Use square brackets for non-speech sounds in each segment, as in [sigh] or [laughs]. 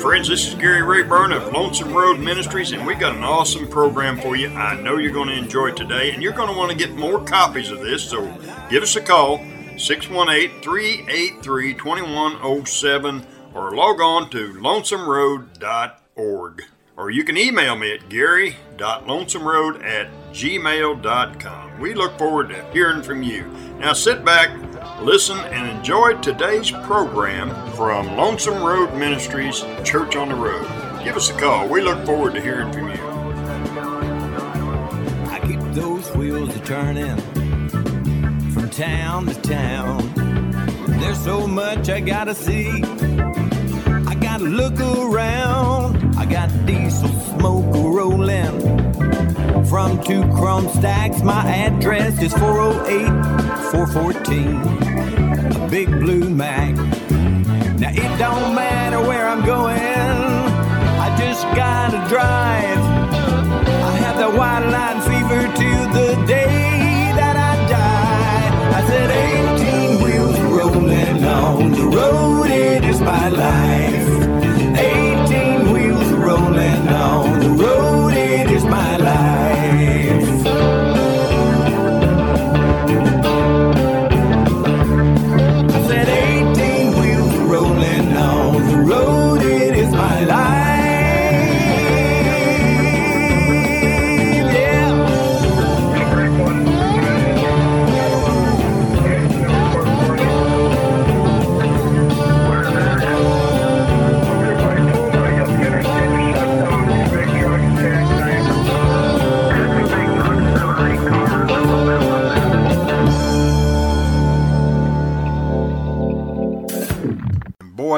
Friends, this is Gary Rayburn of Lonesome Road Ministries, and we got an awesome program for you. I know you're going to enjoy today, and you're going to want to get more copies of this, so give us a call 618 383 2107 or log on to lonesomeroad.org. Or you can email me at gary.lonesomeroad at gmail.com. We look forward to hearing from you. Now sit back, listen, and enjoy today's program from Lonesome Road Ministries Church on the Road. Give us a call. We look forward to hearing from you. I keep those wheels a turning from town to town. There's so much I gotta see. I gotta look around. I got diesel smoke rolling from two chrome stacks. My address is 408 414. A big blue Mack. Now it don't matter where I'm going.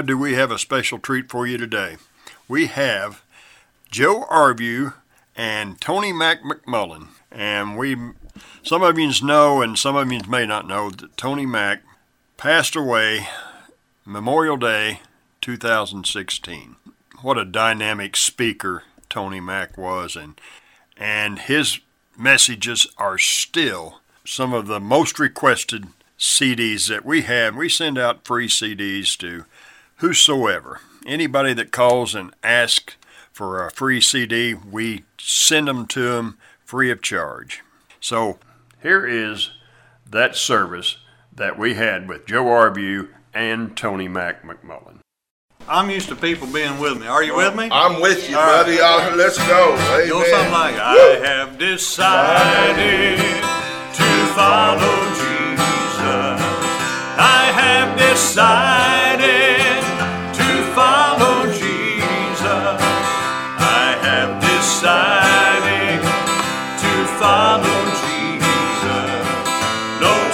Do we have a special treat for you today. We have Joe Arview and Tony Mac McMullen. And we, some of you know and some of you may not know that Tony Mac passed away Memorial Day 2016. What a dynamic speaker Tony Mac was and and his messages are still some of the most requested CDs that we have. We send out free CDs to whosoever. Anybody that calls and asks for a free CD, we send them to them free of charge. So here is that service that we had with Joe Arview and Tony Mac McMullen. I'm used to people being with me. Are you with me? I'm with you, All right. buddy. Uh, let's go. Amen. Go something like I have decided to follow Jesus. I have decided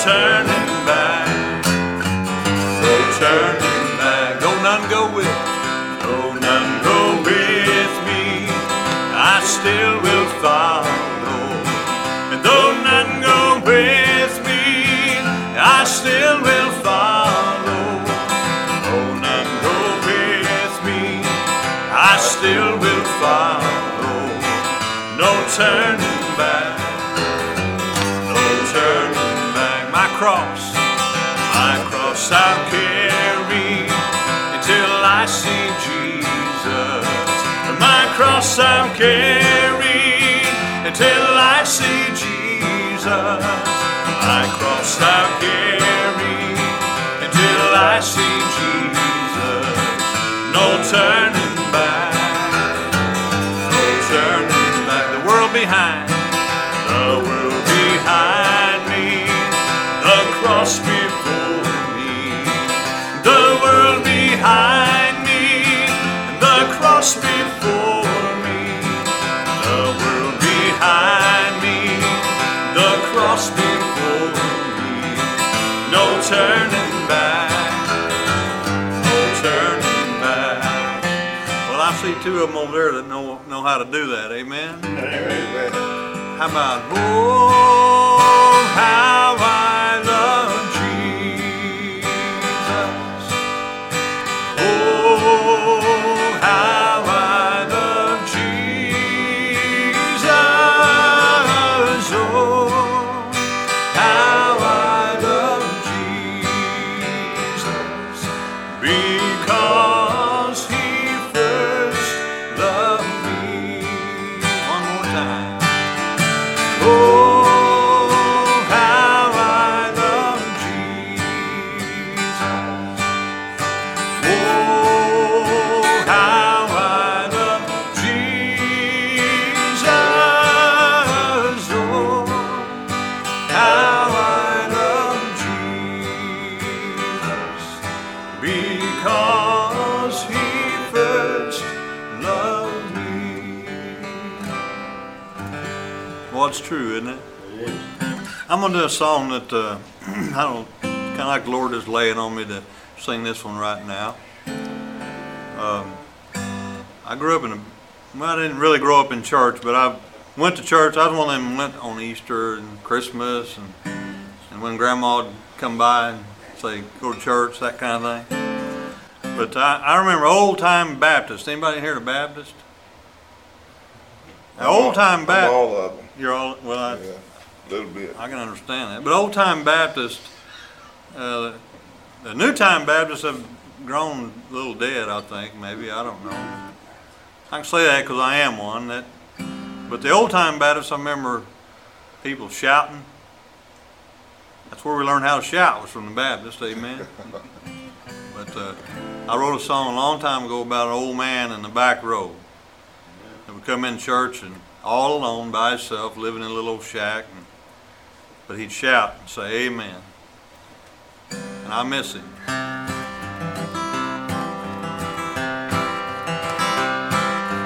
turning back. No turning back. No none go with. No none go with me. I still will follow. And though none go with me, I still will follow. Oh, none go with me, I still will follow. No turning back. Cross, my cross I'll carry until I see Jesus. My cross I'll carry until I see Jesus. My cross I'll carry until I see Jesus. No turning back. Two of them over there that know know how to do that. Amen. Amen. How about oh how Gonna do a song that uh, [clears throat] I don't kind of like the Lord is laying on me to sing this one right now. Um, I grew up in a well, I didn't really grow up in church, but I went to church. I was one of them went on Easter and Christmas, and and when Grandma would come by and say go to church, that kind of thing. But I, I remember old time Baptist. Anybody here a Baptist? Old time Baptist. all of them. You're all well. I, Yeah, little bit. I can understand that. But old time Baptist, uh, the new time Baptists have grown a little dead. I think maybe I don't know. I can say that because I am one. That, but the old time Baptists, I remember people shouting. That's where we learned how to shout was from the Baptist. Amen. [laughs] but uh, I wrote a song a long time ago about an old man in the back row that would come in church and all alone by himself, living in a little old shack. And, but he'd shout and say, Amen. And I miss him.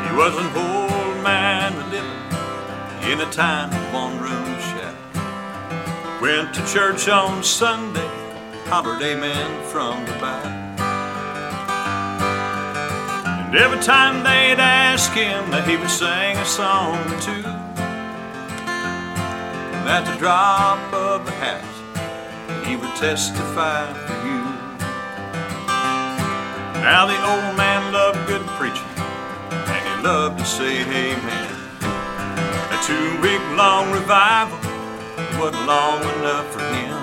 He was an old man living in a tiny one room shack. Went to church on Sunday, hollered amen from the back. And every time they'd ask him he would sing a song or two. At the drop of a hat, he would testify for you. Now the old man loved good preaching, and he loved to say amen. A two-week long revival wasn't long enough for him.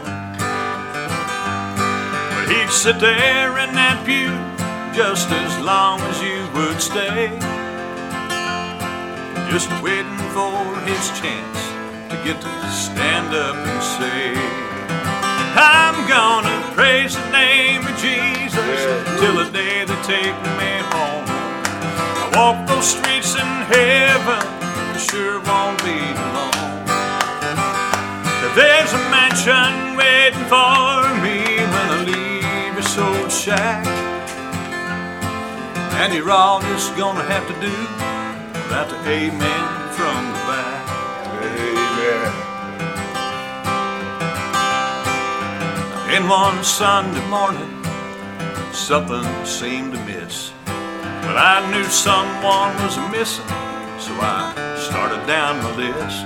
But he'd sit there in that pew just as long as you would stay. Just waiting for his chance get to stand up and say, I'm gonna praise the name of Jesus till the day they take me home. I walk those streets in heaven, sure won't be long. There's a mansion waiting for me when I leave this old shack. And you're all just gonna have to do without the amen from. In one Sunday morning, something seemed to miss. But I knew someone was missing, so I started down the list.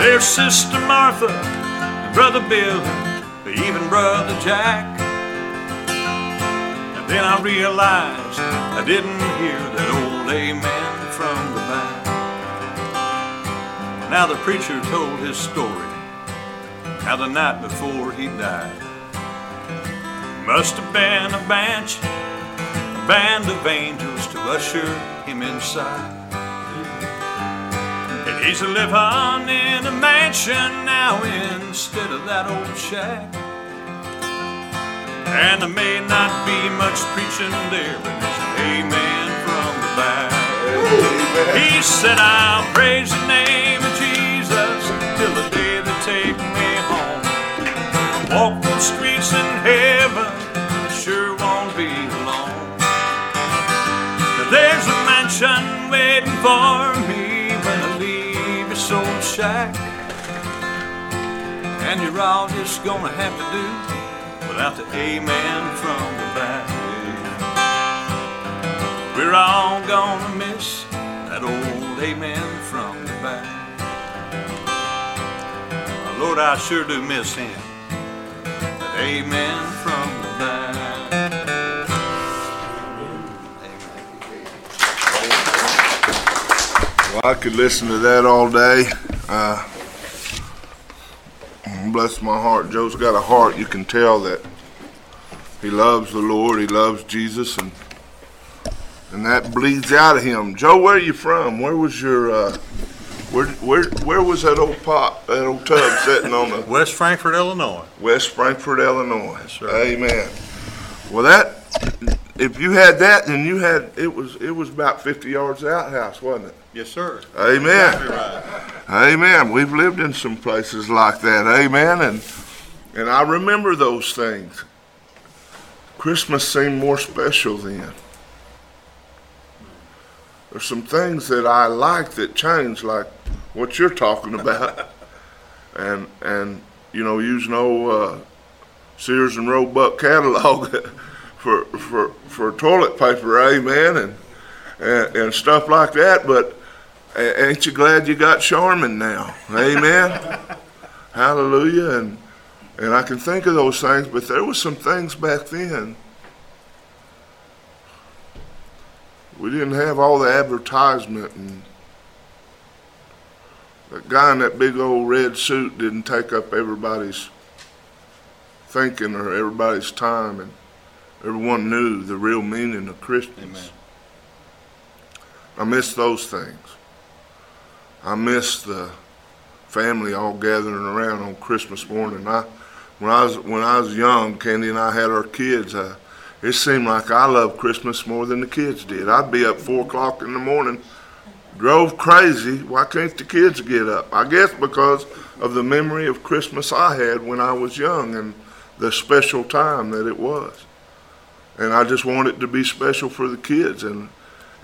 There's Sister Martha, and Brother Bill, and even Brother Jack. And then I realized I didn't hear that old amen Now the preacher told his story how the night before he died. Must have been a bench, a band of angels to usher him inside. And he's living in a mansion now instead of that old shack. And there may not be much preaching there, but there's an amen from the back. He said, I'll praise the name streets in heaven, sure won't be long. There's a mansion waiting for me when I leave this old shack. And you're all just gonna have to do without the amen from the back. We're all gonna miss that old amen from the back. Lord, I sure do miss him. Amen from the back. Well, I could listen to that all day. Uh, bless my heart. Joe's got a heart. You can tell that he loves the Lord. He loves Jesus, and and that bleeds out of him. Joe, where are you from? Where was your uh, where where where was that old pot, that old tub sitting on the West Frankfort, Illinois. West Frankfort, Illinois? Yes, sir. Amen. Well, that if you had that, then you had it was it was about fifty yards outhouse, wasn't it? Yes, sir. Amen. Amen. We've lived in some places like that. Amen. And and I remember those things. Christmas seemed more special then. There's some things that I like that changed, like what you're talking about, and and you know using old uh, Sears and Roebuck catalog [laughs] for for for toilet paper, amen, and and, and stuff like that. But Ain't you glad you got Charmin now? Amen. [laughs] Hallelujah. And and I can think of those things, but there was some things back then. We didn't have all the advertisement and that guy in that big old red suit didn't take up everybody's thinking or everybody's time and everyone knew the real meaning of Christmas. Amen. I miss those things. I miss the family all gathering around on Christmas morning. I, when I was when I was young, Candy and I had our kids. Uh, it seemed like I loved Christmas more than the kids did. I'd be up four o'clock in the morning, drove crazy. Why can't the kids get up? I guess because of the memory of Christmas I had when I was young and the special time that it was. And I just wanted to be special for the kids and.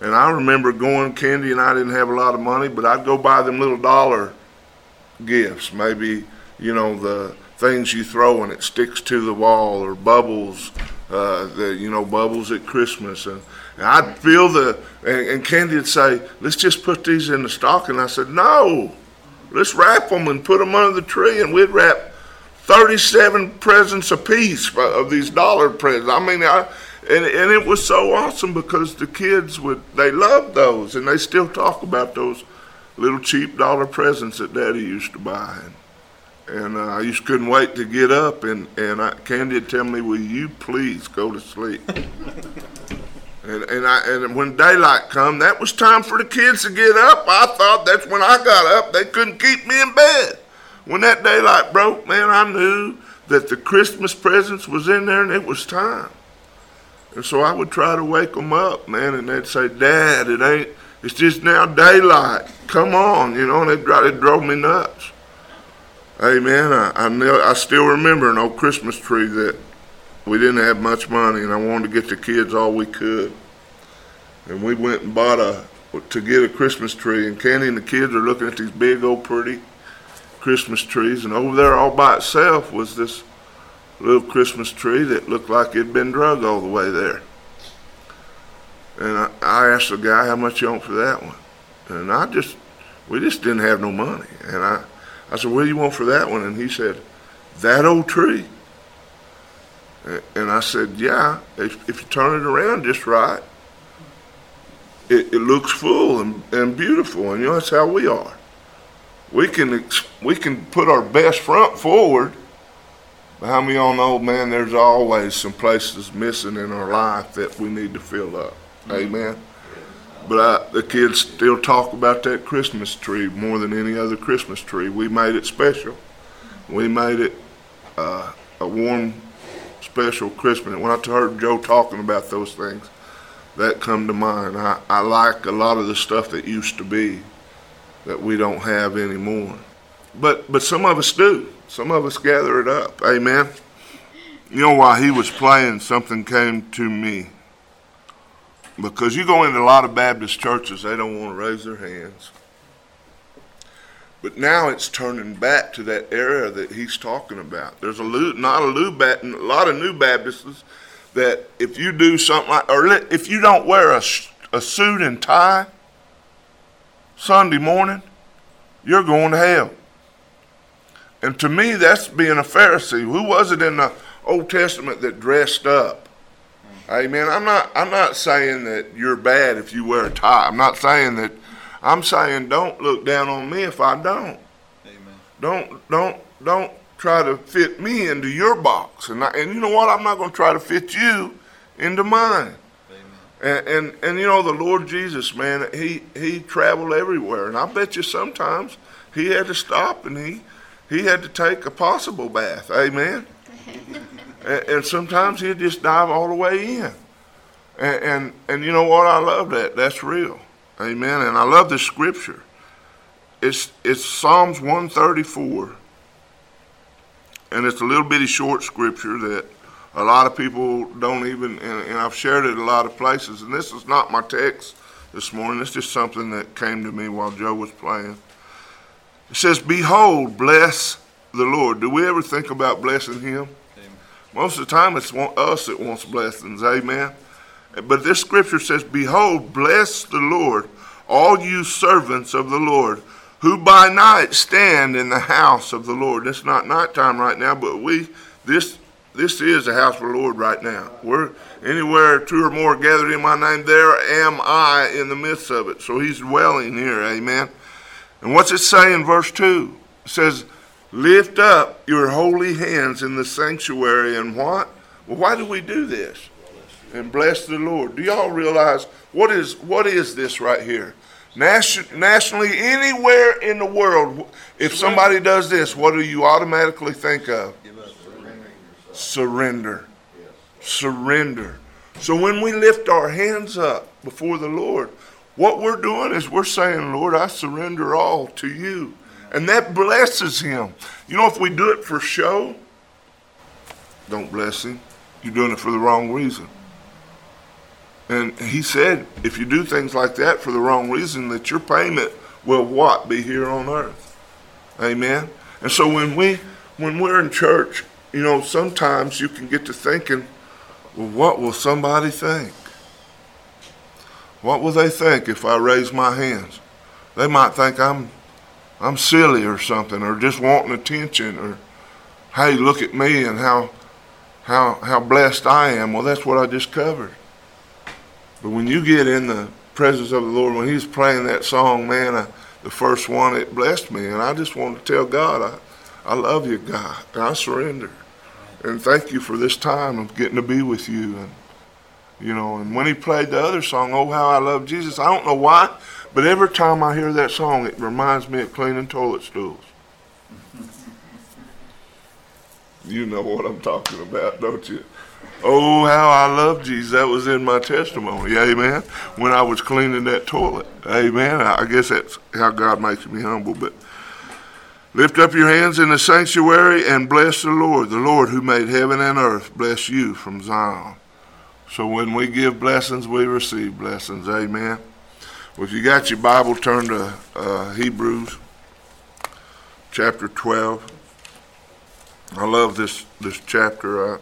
And I remember going, Candy and I didn't have a lot of money, but I'd go buy them little dollar gifts. Maybe, you know, the things you throw and it sticks to the wall or bubbles, uh, the, you know, bubbles at Christmas. And, I'd feel the, and, and Candy would say, let's just put these in the stocking. I said, no, let's wrap them and put them under the tree. And we'd wrap 37 presents apiece of these dollar presents. I mean, I, and, and it was so awesome because the kids would they loved those and they still talk about those little cheap dollar presents that daddy used to buy and, and uh, I just couldn't wait to get up and and I, Candy would tell me will you please go to sleep [laughs] and and I and when daylight come that was time for the kids to get up I thought that's when I got up they couldn't keep me in bed when that daylight broke man I knew that the Christmas presents was in there and it was time and so I would try to wake them up, man, and they'd say, Dad, it ain't, it's just now daylight. Come on, you know, and try to drove me nuts. Amen. I, I, I still remember an old Christmas tree that we didn't have much money, and I wanted to get the kids all we could. And we went and bought a, to get a Christmas tree, and Candy and the kids are looking at these big old pretty Christmas trees, and over there all by itself was this little Christmas tree that looked like it'd been drug all the way there. And I, I asked the guy how much you want for that one. And I just, we just didn't have no money. And I, I said, what do you want for that one? And he said, that old tree. And I said, yeah, if, if you turn it around just right, it, it looks full and, and beautiful. And you know, that's how we are. We can, we can put our best front forward but how many y'all know, man, there's always some places missing in our life that we need to fill up. Amen. But I, the kids still talk about that Christmas tree more than any other Christmas tree. We made it special. We made it uh, a warm, special Christmas. When I heard Joe talking about those things, that come to mind. I, I like a lot of the stuff that used to be that we don't have anymore. But but some of us do. Some of us gather it up. Amen. You know, while he was playing, something came to me. Because you go into a lot of Baptist churches, they don't want to raise their hands. But now it's turning back to that era that he's talking about. There's a lot of new Baptists that if you do something like, or if you don't wear a, a suit and tie Sunday morning, you're going to hell. And to me, that's being a Pharisee. Who was it in the Old Testament that dressed up? Amen. I'm not. I'm not saying that you're bad if you wear a tie. I'm not saying that. I'm saying don't look down on me if I don't. Amen. Don't don't don't try to fit me into your box. And I, and you know what? I'm not going to try to fit you into mine. And, and and you know the Lord Jesus, man, he he traveled everywhere, and I bet you sometimes he had to stop and he he had to take a possible bath, amen. [laughs] and, and sometimes he'd just dive all the way in, and, and and you know what? I love that. That's real, amen. And I love the scripture. It's it's Psalms 134, and it's a little bitty short scripture that a lot of people don't even, and, and, I've shared it a lot of places. And this is not my text this morning. It's just something that came to me while Joe was playing. It says, "Behold, bless the Lord." Do we ever think about blessing Him? Amen. Most of the time, it's us that wants blessings. Amen. But this scripture says, "Behold, bless the Lord, all you servants of the Lord." Who by night stand in the house of the Lord. It's not nighttime right now, but we this this is the house of the Lord right now. We're anywhere two or more gathered in my name, there am I in the midst of it. So he's dwelling here, amen. And what's it say in verse 2? It says, Lift up your holy hands in the sanctuary and what? Well, why do we do this? And bless the Lord. Do y'all realize what is what is this right here? Nation, nationally, anywhere in the world, if somebody does this, what do you automatically think of? surrender. Surrender. So when we lift our hands up before the Lord, what we're doing is we're saying, Lord, I surrender all to you. And that blesses him. You know, if we do it for show, don't bless him. You're doing it for the wrong reason. And he said, if you do things like that for the wrong reason, that your payment will what? Be here on earth. Amen. And so when we when we're in church you know, sometimes you can get to thinking, well, what will somebody think? What will they think if I raise my hands? They might think I'm I'm silly or something or just wanting attention or hey, look at me and how how how blessed I am. Well, that's what I just covered. But when you get in the presence of the Lord, when He's playing that song, man, I, the first one, it blessed me, and I just want to tell God, I, I love you, God. I surrender and thank you for this time of getting to be with you. And you know, and when he played the other song, "Oh How I Love Jesus," I don't know why, but every time I hear that song, it reminds me of cleaning toilet stools. you know what I'm talking about, don't you? Oh, how I love Jesus. That was in my testimony. Amen. When I was cleaning that toilet. Amen. I guess that's how God makes me humble. But Lift up your hands in the sanctuary and bless the Lord. The Lord who made heaven and earth bless you from Zion. So when we give blessings, we receive blessings. Amen. Well, if you got your Bible, turn to uh, Hebrews chapter 12. I love this, this chapter. I,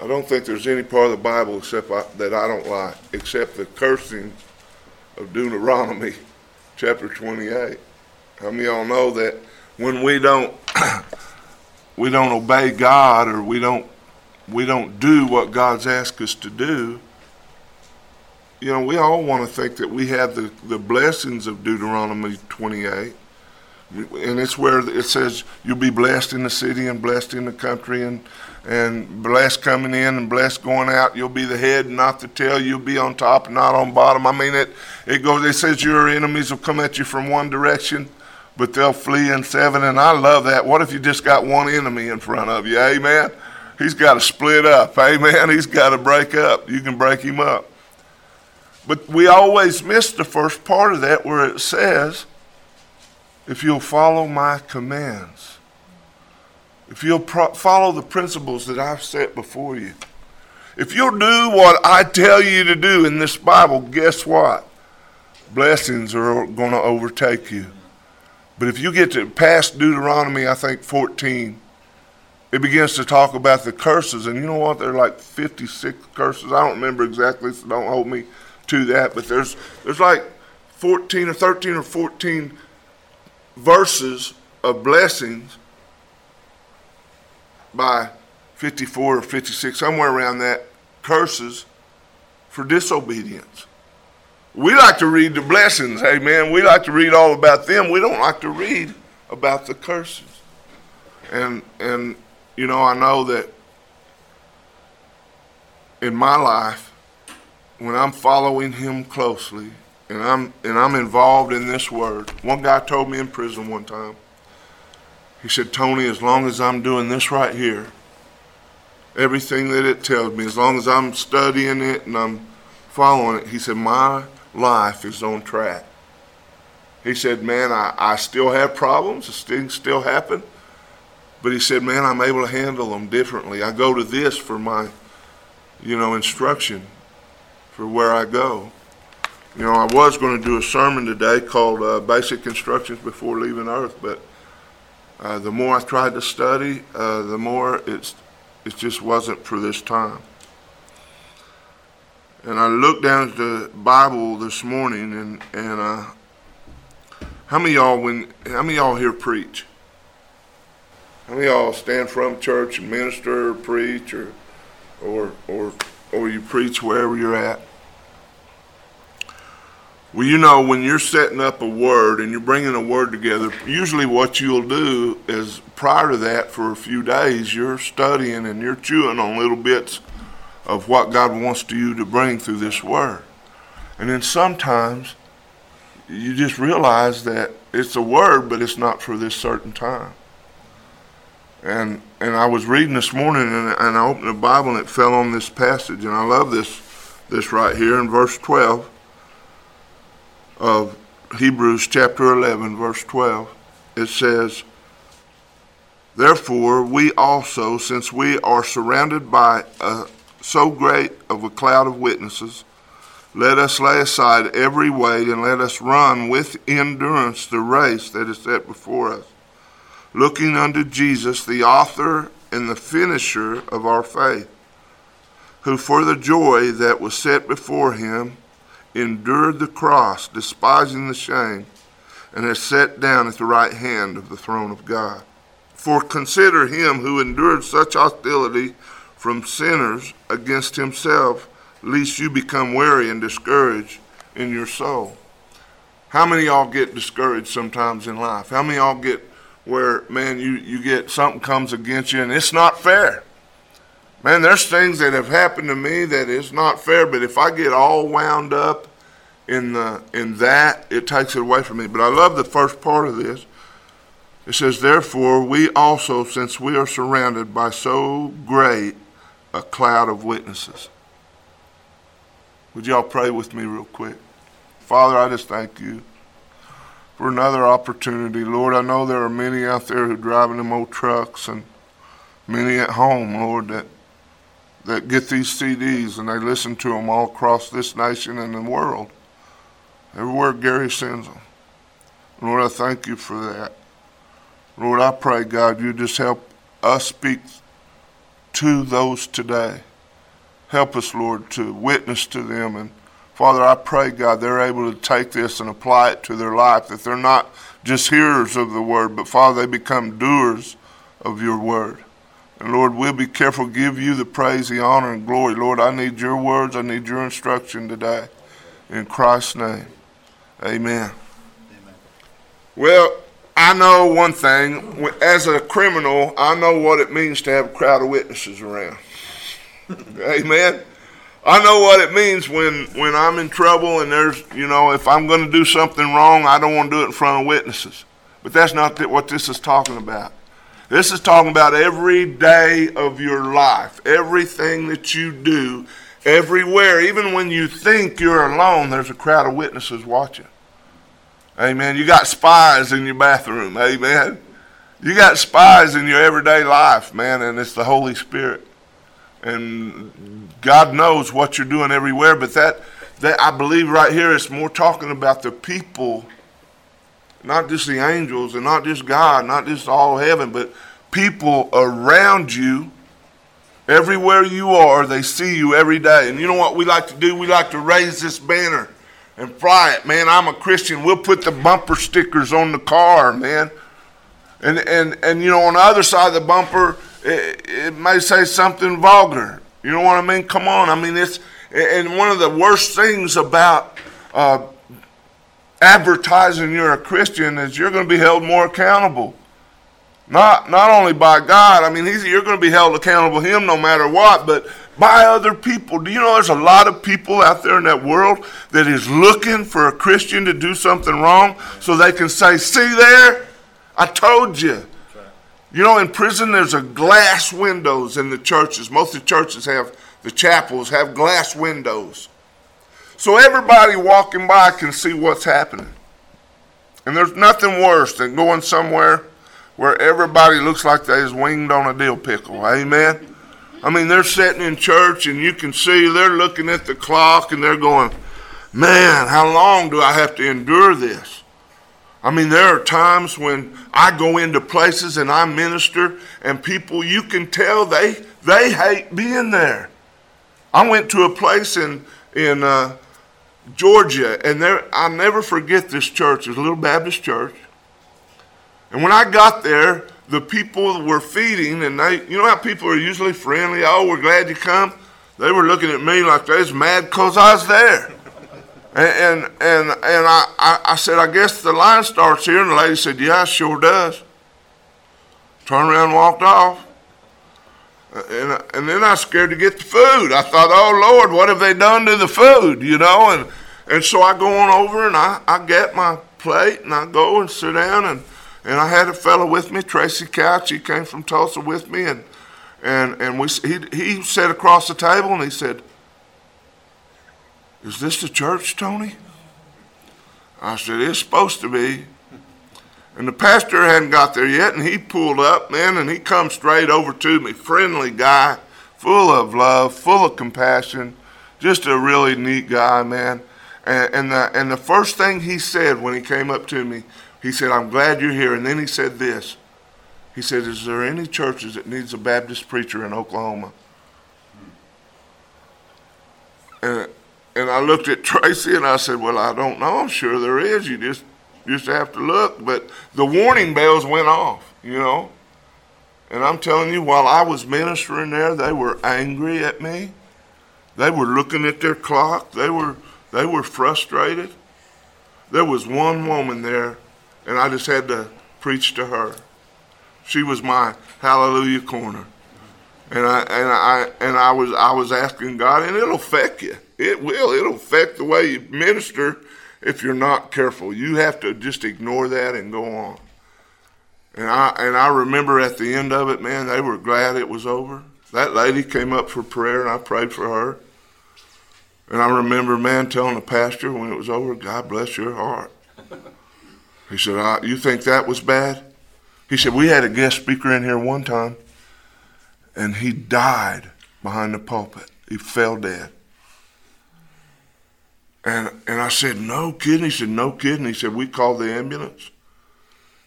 I don't think there's any part of the Bible except I, that I don't like, except the cursing of Deuteronomy [laughs] chapter 28. How many of y'all know that when we don't [coughs] we don't obey God or we don't we don't do what God's asked us to do, you know, we all want to think that we have the, the blessings of Deuteronomy 28. And it's where it says you'll be blessed in the city and blessed in the country and and blessed coming in and blessed going out. You'll be the head not the tail. You'll be on top not on bottom. I mean, it it goes. It says your enemies will come at you from one direction, but they'll flee in seven. And I love that. What if you just got one enemy in front of you? Amen. He's got to split up. Amen. He's got to break up. You can break him up. But we always miss the first part of that where it says, if you'll follow my commands, if you'll pro- follow the principles that I've set before you, if you'll do what I tell you to do in this Bible, guess what? Blessings are going to overtake you. But if you get to past Deuteronomy, I think 14, it begins to talk about the curses. And you know what? There are like 56 curses. I don't remember exactly, so don't hold me to that. But there's, there's like 14 or 13 or 14 verses of blessings by 54 or 56, somewhere around that, curses for disobedience. We like to read the blessings, amen. We like to read all about them. We don't like to read about the curses. And and you know, I know that in my life, when I'm following him closely and I'm and I'm involved in this word, one guy told me in prison one time, he said, Tony, as long as I'm doing this right here, everything that it tells me, as long as I'm studying it and I'm following it, he said, my life is on track. He said, man, I, I still have problems, things still happen, but he said, man, I'm able to handle them differently. I go to this for my, you know, instruction for where I go. You know, I was going to do a sermon today called uh, Basic Instructions Before Leaving Earth, but uh, the more I tried to study, uh, the more it's, it just wasn't for this time. And I looked down at the Bible this morning, and, and uh, how many y'all when how many y'all here preach? How many y'all stand from church and minister or preach or or or or you preach wherever you're at? Well, you know, when you're setting up a word and you're bringing a word together, usually what you'll do is prior to that, for a few days, you're studying and you're chewing on little bits of what God wants to you to bring through this word. And then sometimes you just realize that it's a word, but it's not for this certain time. And and I was reading this morning and, and I opened the Bible and it fell on this passage and I love this this right here in verse 12 of Hebrews chapter 11, verse 12, it says, Therefore, we also, since we are surrounded by a, so great of a cloud of witnesses, let us lay aside every weight and let us run with endurance the race that is set before us, looking unto Jesus, the author and the finisher of our faith, who for the joy that was set before him endured the cross, despising the shame, and has sat down at the right hand of the throne of God. For consider him who endured such hostility from sinners against himself, lest you become weary and discouraged in your soul. How many y'all get discouraged sometimes in life? How many y'all get where, man, you, you get something comes against you and it's not fair? Man, there's things that have happened to me that is not fair, but if I get all wound up in the in that, it takes it away from me. But I love the first part of this. It says, Therefore, we also, since we are surrounded by so great a cloud of witnesses. Would y'all pray with me real quick? Father, I just thank you for another opportunity. Lord, I know there are many out there who are driving them old trucks and many at home, Lord, that that get these CDs and they listen to them all across this nation and the world. Everywhere Gary sends them. Lord, I thank you for that. Lord, I pray, God, you just help us speak to those today. Help us, Lord, to witness to them. And Father, I pray, God, they're able to take this and apply it to their life, that they're not just hearers of the word, but Father, they become doers of your word. And Lord, we'll be careful to give you the praise, the honor, and glory. Lord, I need your words. I need your instruction today. In Christ's name, amen. amen. Well, I know one thing. As a criminal, I know what it means to have a crowd of witnesses around. [laughs] amen. I know what it means when, when I'm in trouble and there's, you know, if I'm going to do something wrong, I don't want to do it in front of witnesses. But that's not what this is talking about. This is talking about every day of your life, everything that you do, everywhere. Even when you think you're alone, there's a crowd of witnesses watching. Amen. You got spies in your bathroom. Amen. You got spies in your everyday life, man, and it's the Holy Spirit. And God knows what you're doing everywhere, but that, that I believe right here it's more talking about the people not just the angels and not just God, not just all heaven, but people around you, everywhere you are, they see you every day. And you know what we like to do? We like to raise this banner and fly it. Man, I'm a Christian. We'll put the bumper stickers on the car, man. And, and, and you know, on the other side of the bumper, it, it may say something vulgar. You know what I mean? Come on. I mean, it's, and one of the worst things about uh, advertising you're a Christian is you're going to be held more accountable. Not, not only by God, I mean, you're going to be held accountable Him no matter what, but by other people. Do you know there's a lot of people out there in that world that is looking for a Christian to do something wrong so they can say, See there? I told you. You know, in prison, there's a glass windows in the churches. Most of the churches have, the chapels have glass windows. So everybody walking by can see what's happening. And there's nothing worse than going somewhere where everybody looks like they winged on a dill pickle. Amen? I mean, they're sitting in church and you can see they're looking at the clock and they're going, man, how long do I have to endure this? I mean, there are times when I go into places and I minister, and people, you can tell they they hate being there. I went to a place in in uh, Georgia, and there I'll never forget this church. It's a little Baptist church, and when I got there, the people were feeding, and they, you know how people are usually friendly. Oh, we're glad you come. They were looking at me like they was mad because I was there. And, and, and, and I, I, I said, I guess the line starts here. And the lady said, Yeah, sure does. Turned around and walked off. Uh, and, and then I was scared to get the food. I thought, oh, Lord, what have they done to the food, you know? And, and so I go on over and I, I get my plate and I go and sit down. And, and I had a fellow with me, Tracy Couch. He came from Tulsa with me. And, and, and we, he, he sat across the table and he said, is this the church, Tony? I said, It's supposed to be. And the pastor hadn't got there yet, and he pulled up, man, and he come straight over to me. Friendly guy, full of love, full of compassion, just a really neat guy, man. And, and, the, and the first thing he said when he came up to me, he said, I'm glad you're here. And then he said this. He said, Is there any churches that needs a Baptist preacher in Oklahoma? And and I looked at [laughs] Tracy and I said, Well, I don't know. I'm sure there is. You just just have to look. But the warning bells went off, you know. And I'm telling you, while I was ministering there, they were angry at me. They were looking at their clock. They were they were frustrated. There was one woman there, and I just had to preach to her. She was my hallelujah corner. And I and I and I was I was asking God, and it'll affect you. It will. It'll affect the way you minister if you're not careful. You have to just ignore that and go on. And I and I remember at the end of it, man, they were glad it was over. That lady came up for prayer, and I prayed for her. And I remember, man, telling the pastor when it was over, God bless your heart. [laughs] He said, "You think that was bad?" He said, "We had a guest speaker in here one time, and he died behind the pulpit. He fell dead." And, and I said, no kidding. He said, no kidding. He said, we called the ambulance.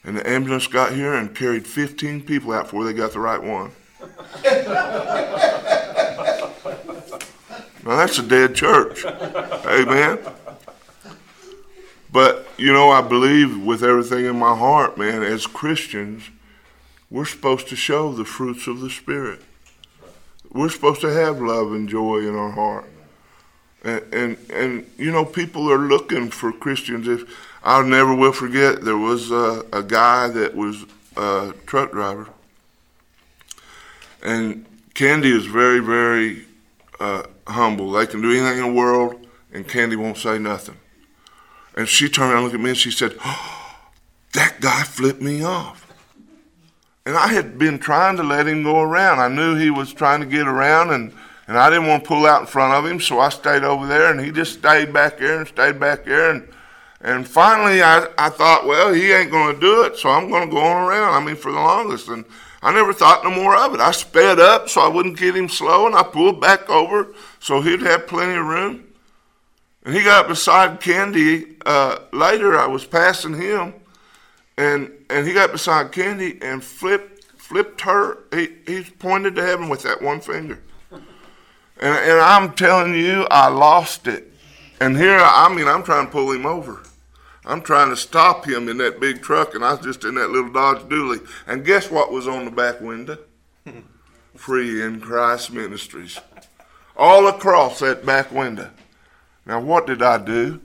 And the ambulance got here and carried 15 people out before they got the right one. [laughs] now that's a dead church. Amen. But, you know, I believe with everything in my heart, man, as Christians, we're supposed to show the fruits of the Spirit. We're supposed to have love and joy in our heart. And, and, and you know people are looking for Christians. If I never will forget, there was a, a guy that was a truck driver, and Candy is very very uh, humble. They can do anything in the world, and Candy won't say nothing. And she turned around and looked at me and she said, oh, "That guy flipped me off." And I had been trying to let him go around. I knew he was trying to get around and and I didn't want to pull out in front of him, so I stayed over there, and he just stayed back there and stayed back there. And, and finally, I, I thought, well, he ain't going to do it, so I'm going to go on around. I mean, for the longest. And I never thought no more of it. I sped up so I wouldn't get him slow, and I pulled back over so he'd have plenty of room. And he got beside Candy. Uh, later, I was passing him, and, and he got beside Candy and flipped flipped her. He, he pointed to heaven with that one finger. And, and I'm telling you, I lost it. And here, I mean, I'm trying to pull him over. I'm trying to stop him in that big truck, and I was just in that little Dodge Dually. And guess what was on the back window? [laughs] Free in Christ Ministries. All across that back window. Now, what did I do?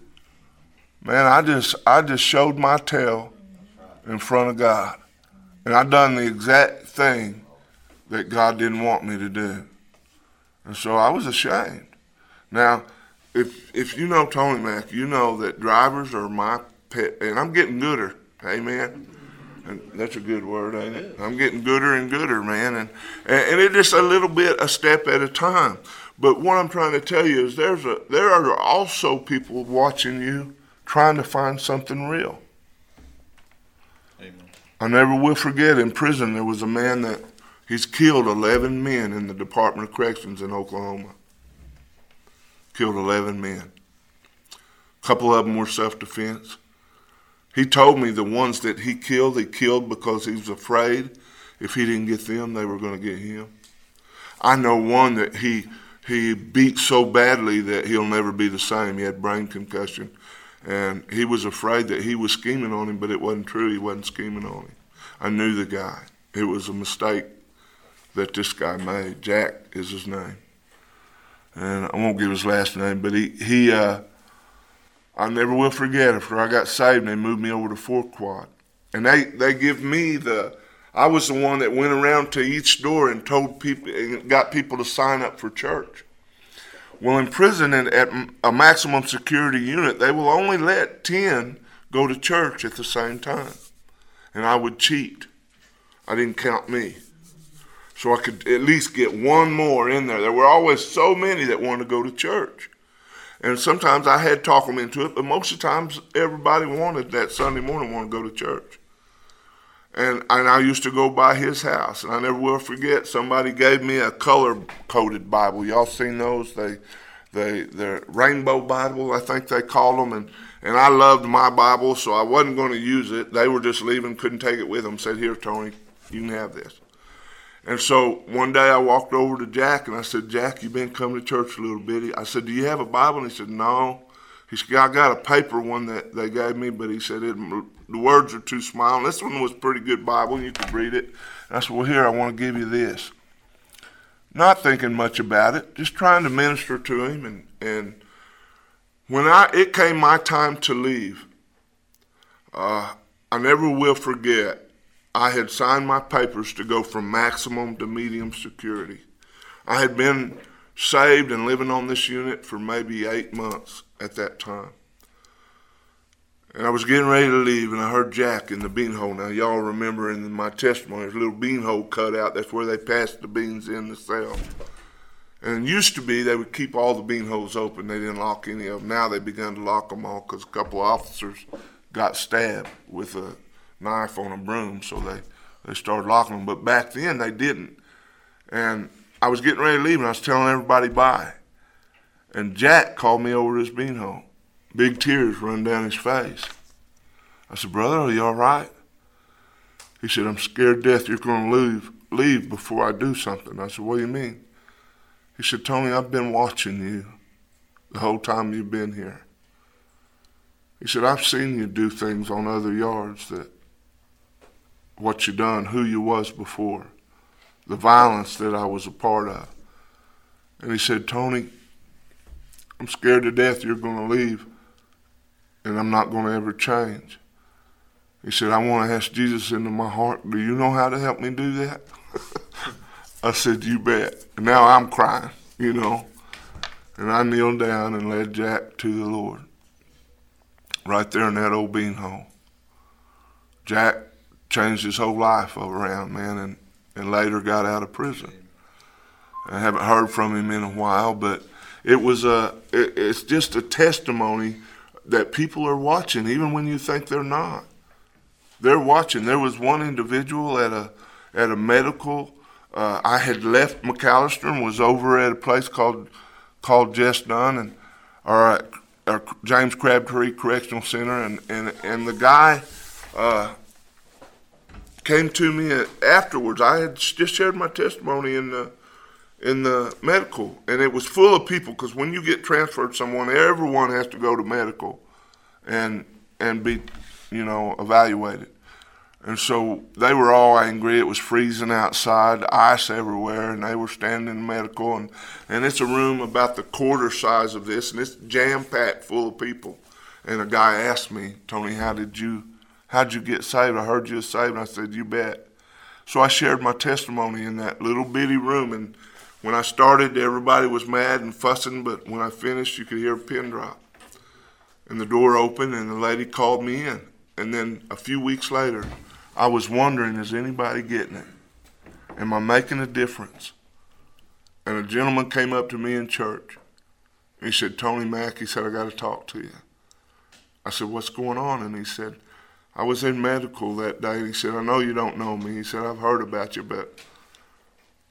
Man, I just I just showed my tail in front of God. And I done the exact thing that God didn't want me to do. And so I was ashamed. Now, if if you know Tony Mack, you know that drivers are my pet, and I'm getting gooder. Amen. And that's a good word, ain't it? I'm getting gooder and gooder, man, and and it's just a little bit, a step at a time. But what I'm trying to tell you is there's a there are also people watching you trying to find something real. Amen. I never will forget in prison there was a man that he's killed 11 men in the Department of Corrections in Oklahoma. Killed 11 men. A couple of them were self defense. He told me the ones that he killed, he killed because he was afraid if he didn't get them, they were going to get him. I know one that he he beat so badly that he'll never be the same. He had brain concussion, and he was afraid that he was scheming on him, but it wasn't true. He wasn't scheming on him. I knew the guy. It was a mistake that this guy made. Jack is his name, and I won't give his last name, but he he. Uh, I never will forget after I got saved, and they moved me over to Fourth Quad, and they they give me the I was the one that went around to each door and told people and got people to sign up for church. Well, in prison and at a maximum security unit, they will only let 10 go to church at the same time. And I would cheat. I didn't count me. So I could at least get one more in there. There were always so many that wanted to go to church. And sometimes I had to talk them into it, but most of the times everybody wanted that Sunday morning want to go to church. And, and I used to go by his house, and I never will forget. Somebody gave me a color coded Bible. Y'all seen those? They, they, they're rainbow Bible, I think they call them. And, and I loved my Bible, so I wasn't going to use it. They were just leaving, couldn't take it with them. Said, "Here, Tony, you can have this." And so one day I walked over to Jack and I said, "Jack, you've been coming to church a little bit." I said, "Do you have a Bible?" And he said, "No." He said, "I got a paper one that they gave me, but he said it the words are too small. This one was pretty good Bible, you could read it. And I said, Well, here, I want to give you this. Not thinking much about it, just trying to minister to him. And, and when I it came my time to leave, uh, I never will forget. I had signed my papers to go from maximum to medium security. I had been saved and living on this unit for maybe eight months at that time. And I was getting ready to leave, and I heard Jack in the bean hole. Now, y'all remember in my testimony, there's a little bean hole cut out. That's where they passed the beans in the cell. And used to be they would keep all the bean holes open. They didn't lock any of them. Now they begun to lock them all because a couple of officers got stabbed with a knife on a broom, so they, they started locking them. But back then they didn't. And I was getting ready to leave, and I was telling everybody bye. And Jack called me over to his beanhole. Big tears run down his face. I said, Brother, are you all right? He said, I'm scared death you're going to leave, leave before I do something. I said, What do you mean? He said, Tony, I've been watching you the whole time you've been here. He said, I've seen you do things on other yards that what you done, who you was before, the violence that I was a part of. And he said, Tony, I'm scared to death you're going to leave and I'm not going to ever change. He said, I want to ask Jesus into my heart. Do you know how to help me do that? [laughs] I said, You bet. And now I'm crying, you know. And I kneeled down and led Jack to the Lord. Right there in that old bean hole. Jack changed his whole life around, man, and, and later got out of prison. I haven't heard from him in a while, but it was a, it, it's just a testimony that people are watching, even when you think they're not. They're watching. There was one individual at a at a medical. Uh, I had left McAlester and was over at a place called called Jess Dunn and or, at, or James Crabtree Correctional Center, and and and the guy. Uh, came to me afterwards. I had just shared my testimony in the in the medical, and it was full of people because when you get transferred someone, everyone has to go to medical and and be, you know, evaluated. And so they were all angry. It was freezing outside, ice everywhere, and they were standing in medical. And, and it's a room about the quarter size of this, and it's jam packed full of people. And a guy asked me, Tony, how did you how did you get saved? I heard you were saved. And I said, You bet. So I shared my testimony in that little bitty room. And when I started, everybody was mad and fussing, but when I finished, you could hear a pin drop. And the door opened, and the lady called me in. And then a few weeks later, I was wondering, is anybody getting it? Am I making a difference? And a gentleman came up to me in church. He said, Tony Mack, he said, I got to talk to you. I said, What's going on? And he said, I was in medical that day. He said, I know you don't know me. He said, I've heard about you, but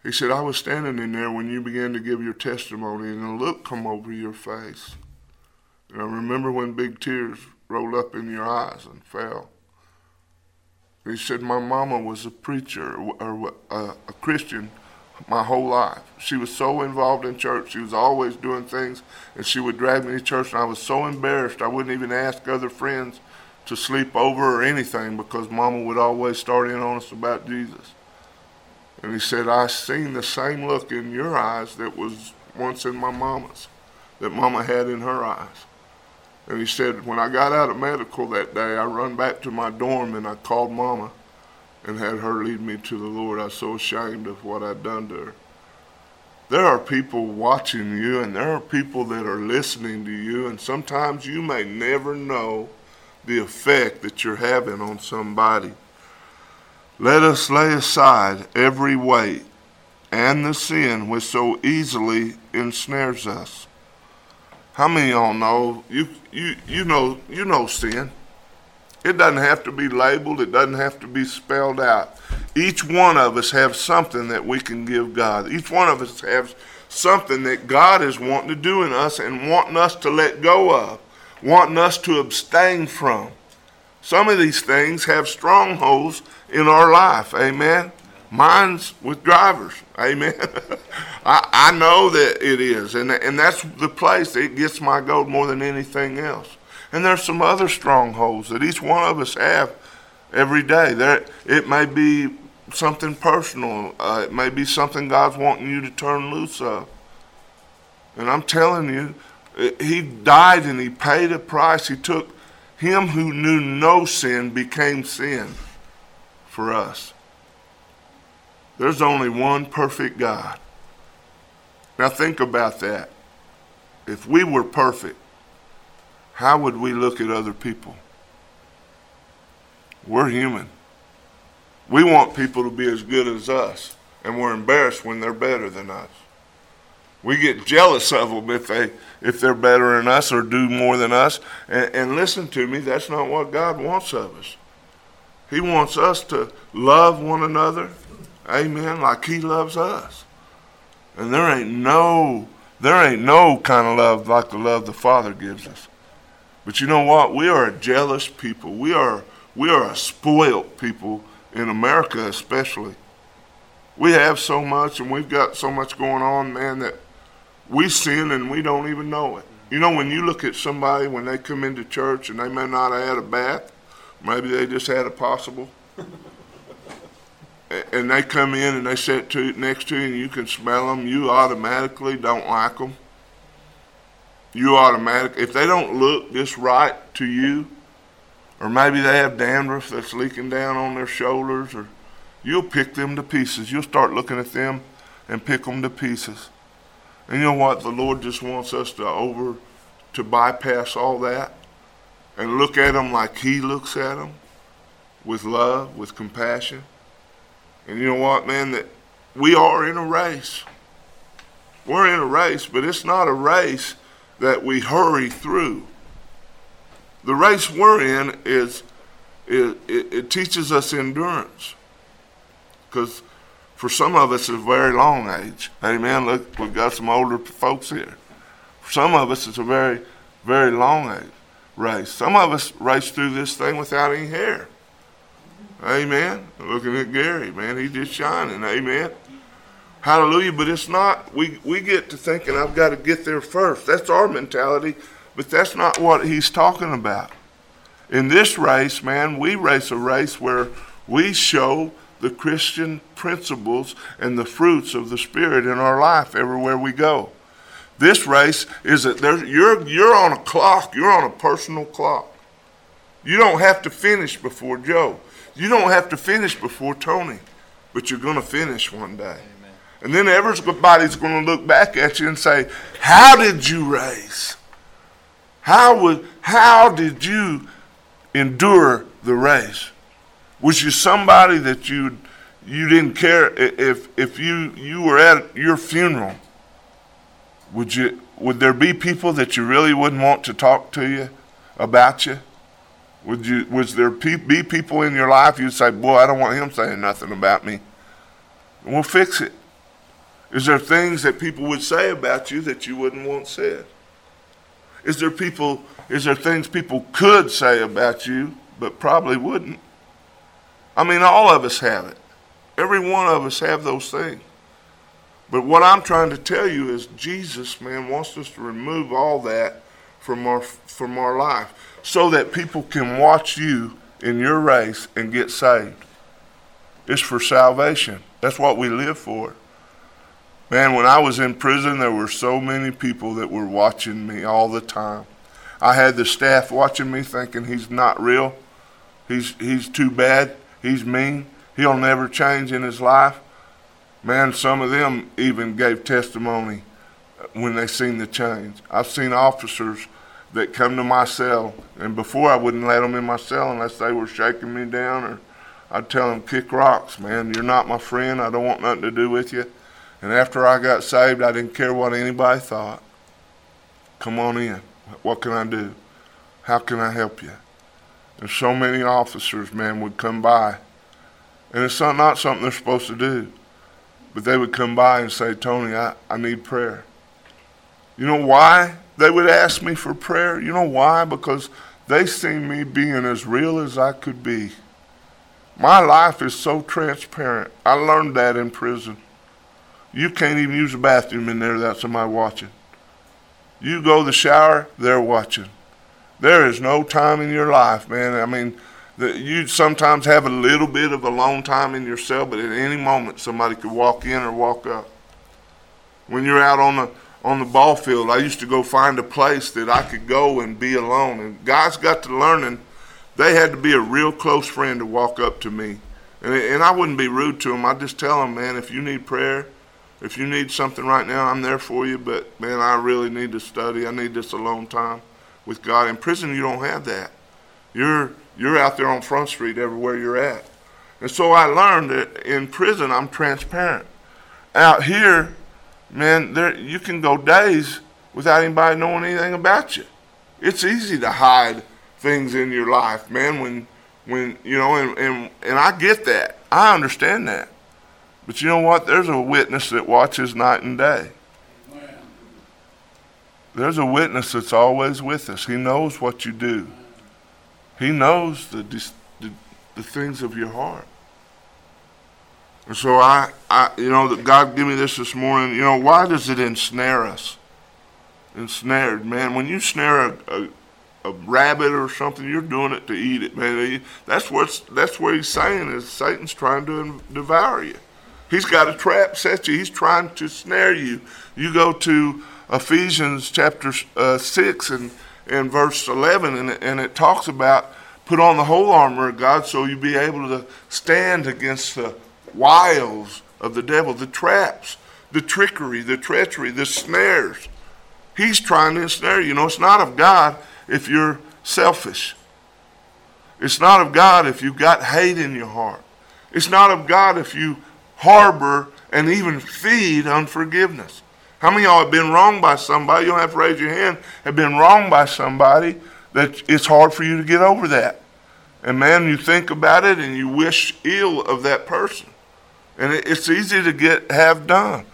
he said, I was standing in there when you began to give your testimony, and a look come over your face. And I remember when big tears rolled up in your eyes and fell. He said, My mama was a preacher or a, uh, a Christian my whole life. She was so involved in church. She was always doing things, and she would drag me to church, and I was so embarrassed I wouldn't even ask other friends to sleep over or anything because Mama would always start in on us about Jesus. And he said, I seen the same look in your eyes that was once in my mama's, that Mama had in her eyes. And he said, when I got out of medical that day, I run back to my dorm and I called Mama and had her lead me to the Lord. I was so ashamed of what I'd done to her. There are people watching you and there are people that are listening to you, and sometimes you may never know the effect that you're having on somebody. Let us lay aside every weight and the sin which so easily ensnares us how many of y'all know you you you know you know sin? It doesn't have to be labeled, it doesn't have to be spelled out. Each one of us have something that we can give God. Each one of us has something that God is wanting to do in us and wanting us to let go of, wanting us to abstain from. Some of these things have strongholds in our life. Amen. Mine's with drivers. Amen. [laughs] I, I know that it is. And, and that's the place that gets my goat more than anything else. And there's some other strongholds that each one of us have every day. There, it may be something personal. Uh, it may be something God's wanting you to turn loose of. And I'm telling you, He died and He paid a price. He took Him who knew no sin became sin for us. There's only one perfect God. Now think about that. If we were perfect, how would we look at other people? We're human. We want people to be as good as us, and we're embarrassed when they're better than us. We get jealous of them if they if they're better than us or do more than us. And, and listen to me, that's not what God wants of us. He wants us to love one another Amen. Like he loves us. And there ain't no there ain't no kind of love like the love the Father gives us. But you know what? We are a jealous people. We are we are a spoiled people in America especially. We have so much and we've got so much going on, man, that we sin and we don't even know it. You know, when you look at somebody when they come into church and they may not have had a bath, maybe they just had a possible and they come in and they sit to, next to you and you can smell them, you automatically don't like them. You automatic if they don't look just right to you, or maybe they have dandruff that's leaking down on their shoulders, or you'll pick them to pieces. You'll start looking at them and pick them to pieces. And you know what? The Lord just wants us to over to bypass all that and look at them like He looks at them, with love, with compassion. And you know what, man? That we are in a race. We're in a race, but it's not a race that we hurry through. The race we're in is it, it, it teaches us endurance. Because for some of us, it's a very long age. Amen. Look, we've got some older folks here. For some of us, it's a very, very long age race. Some of us race through this thing without any hair. Amen. Looking at Gary, man, he's just shining. Amen. Hallelujah. But it's not, we, we get to thinking, I've got to get there first. That's our mentality, but that's not what he's talking about. In this race, man, we race a race where we show the Christian principles and the fruits of the Spirit in our life everywhere we go. This race is that you're, you're on a clock, you're on a personal clock. You don't have to finish before Joe. You don't have to finish before Tony, but you're going to finish one day. Amen. And then everybody's going to look back at you and say, How did you race? How, would, how did you endure the race? Was you somebody that you you didn't care if if you you were at your funeral? Would you would there be people that you really wouldn't want to talk to you about you? Would you was there pe- be people in your life you'd say, "Boy, I don't want him saying nothing about me." we'll fix it. Is there things that people would say about you that you wouldn't want said? Is there people is there things people could say about you but probably wouldn't? I mean, all of us have it. Every one of us have those things. But what I'm trying to tell you is Jesus, man, wants us to remove all that from our from our life so that people can watch you in your race and get saved. It's for salvation. That's what we live for. Man, when I was in prison, there were so many people that were watching me all the time. I had the staff watching me thinking he's not real. He's he's too bad. He's mean. He'll never change in his life. Man, some of them even gave testimony when they seen the change. I've seen officers that come to my cell, and before I wouldn't let them in my cell unless they were shaking me down, or I'd tell them, kick rocks, man. You're not my friend. I don't want nothing to do with you. And after I got saved, I didn't care what anybody thought. Come on in. What can I do? How can I help you? And so many officers, man, would come by. And it's not something they're supposed to do. But they would come by and say, Tony, I, I need prayer. You know why they would ask me for prayer? You know why? Because they seen me being as real as I could be. My life is so transparent. I learned that in prison. You can't even use the bathroom in there without somebody watching. You go to the shower, they're watching. There is no time in your life, man. I mean, you sometimes have a little bit of alone time in yourself, but at any moment somebody could walk in or walk up. When you're out on the on the ball field, I used to go find a place that I could go and be alone. And guys got to learning they had to be a real close friend to walk up to me. And, and I wouldn't be rude to them. I'd just tell them, man, if you need prayer, if you need something right now, I'm there for you. But man, I really need to study. I need this alone time with God. In prison, you don't have that. You're you're out there on Front Street everywhere you're at. And so I learned that in prison, I'm transparent. Out here, man, there you can go days without anybody knowing anything about you. It's easy to hide things in your life, man. When when you know, and and, and I get that. I understand that. But you know what? There's a witness that watches night and day. There's a witness that's always with us. He knows what you do. He knows the, the, the things of your heart. And so I, I, you know, God give me this this morning. You know, why does it ensnare us? Ensnared, man. When you snare a, a, a rabbit or something, you're doing it to eat it, man. That's what's that's what he's saying is Satan's trying to devour you. He's got a trap set you. He's trying to snare you. You go to Ephesians chapter uh, six and in verse 11, and and it talks about put on the whole armor of God so you be able to stand against the wiles of the devil, the traps, the trickery, the treachery, the snares. He's trying to ensnare you. You know, it's not of God if you're selfish. It's not of God if you've got hate in your heart. It's not of God if you harbor and even feed unforgiveness. How many of y'all have been wronged by somebody? You don't have to raise your hand. Have been wronged by somebody that it's hard for you to get over that. And man, you think about it and you wish ill of that person. And it's easy to get have done.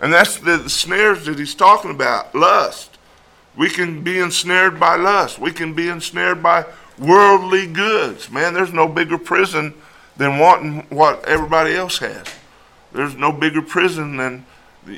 And that's the snares that he's talking about lust. We can be ensnared by lust. We can be ensnared by worldly goods. Man, there's no bigger prison than wanting what everybody else has. There's no bigger prison than,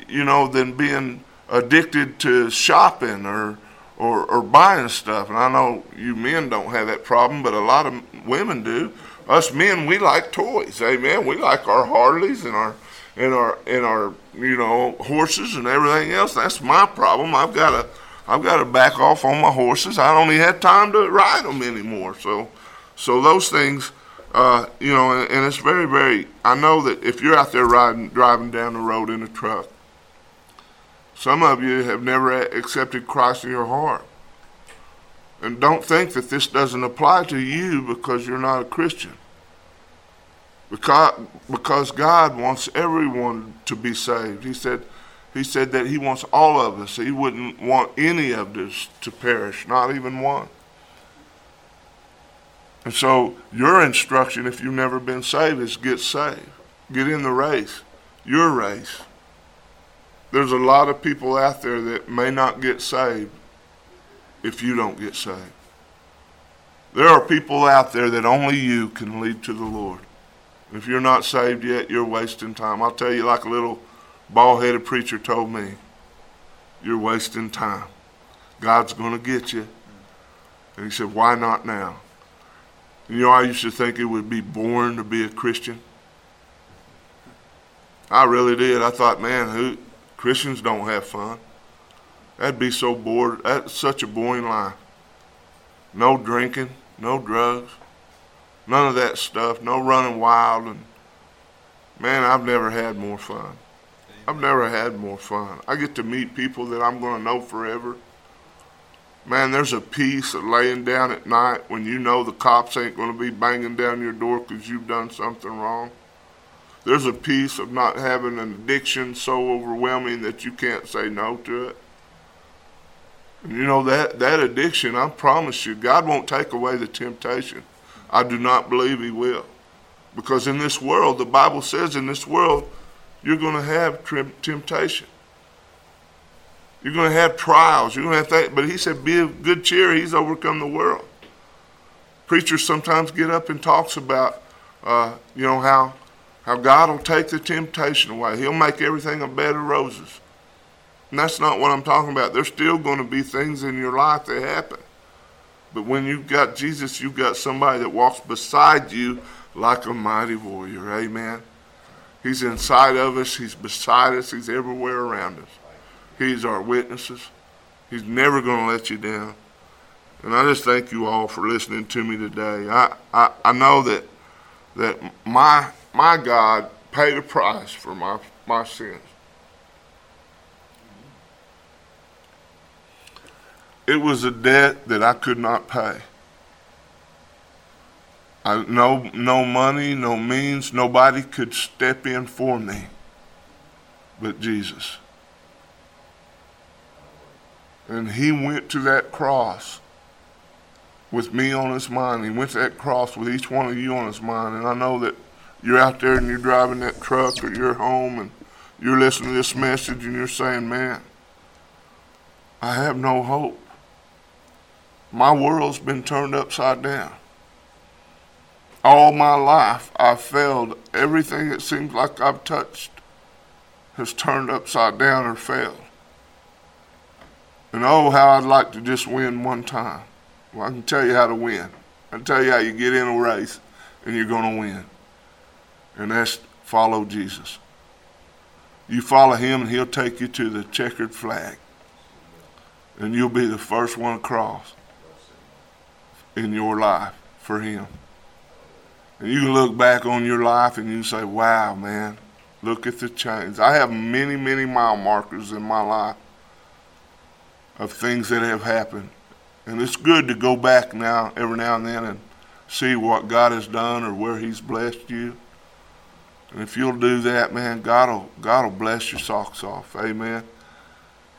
you know, than being addicted to shopping or, or, or buying stuff. And I know you men don't have that problem, but a lot of women do. Us men, we like toys. Amen. We like our Harleys and our and our and our you know horses and everything else. That's my problem. I've got to I've got to back off on my horses. I don't even have time to ride them anymore. So so those things, uh, you know, and, and it's very very. I know that if you're out there riding driving down the road in a truck, some of you have never accepted Christ in your heart. And don't think that this doesn't apply to you because you're not a Christian. Because, because God wants everyone to be saved. He said, he said that He wants all of us. He wouldn't want any of this to perish, not even one. And so, your instruction, if you've never been saved, is get saved. Get in the race, your race. There's a lot of people out there that may not get saved if you don't get saved. There are people out there that only you can lead to the Lord. If you're not saved yet, you're wasting time. I'll tell you, like a little bald headed preacher told me, you're wasting time. God's going to get you. And he said, Why not now? You know, I used to think it would be boring to be a Christian. I really did. I thought, man, who Christians don't have fun. That'd be so bored. That's such a boring life. No drinking, no drugs, none of that stuff, no running wild. And man, I've never had more fun. I've never had more fun. I get to meet people that I'm going to know forever. Man, there's a peace of laying down at night when you know the cops ain't going to be banging down your door because you've done something wrong. There's a piece of not having an addiction so overwhelming that you can't say no to it. You know that that addiction, I promise you, God won't take away the temptation. I do not believe He will, because in this world, the Bible says, in this world, you're going to have temptation. You're going to have trials. You're going to have that. But He said, "Be of good cheer. He's overcome the world." Preachers sometimes get up and talks about, uh, you know, how how God will take the temptation away. He'll make everything a bed of roses. And that's not what I'm talking about. There's still going to be things in your life that happen. But when you've got Jesus, you've got somebody that walks beside you like a mighty warrior. Amen. He's inside of us, He's beside us, He's everywhere around us. He's our witnesses. He's never going to let you down. And I just thank you all for listening to me today. I, I, I know that that my my God paid a price for my, my sins. It was a debt that I could not pay. I, no, no money, no means, nobody could step in for me but Jesus. And he went to that cross with me on his mind. He went to that cross with each one of you on his mind. And I know that you're out there and you're driving that truck or you're home and you're listening to this message and you're saying, man, I have no hope. My world's been turned upside down. All my life, I've failed. Everything it seems like I've touched has turned upside down or failed. And oh, how I'd like to just win one time. Well, I can tell you how to win. I can tell you how you get in a race and you're going to win. And that's follow Jesus. You follow him and he'll take you to the checkered flag. And you'll be the first one across in your life for Him. And you can look back on your life and you say, wow, man, look at the change. I have many, many mile markers in my life of things that have happened. And it's good to go back now, every now and then, and see what God has done or where He's blessed you. And if you'll do that, man, God will, God will bless your socks off. Amen.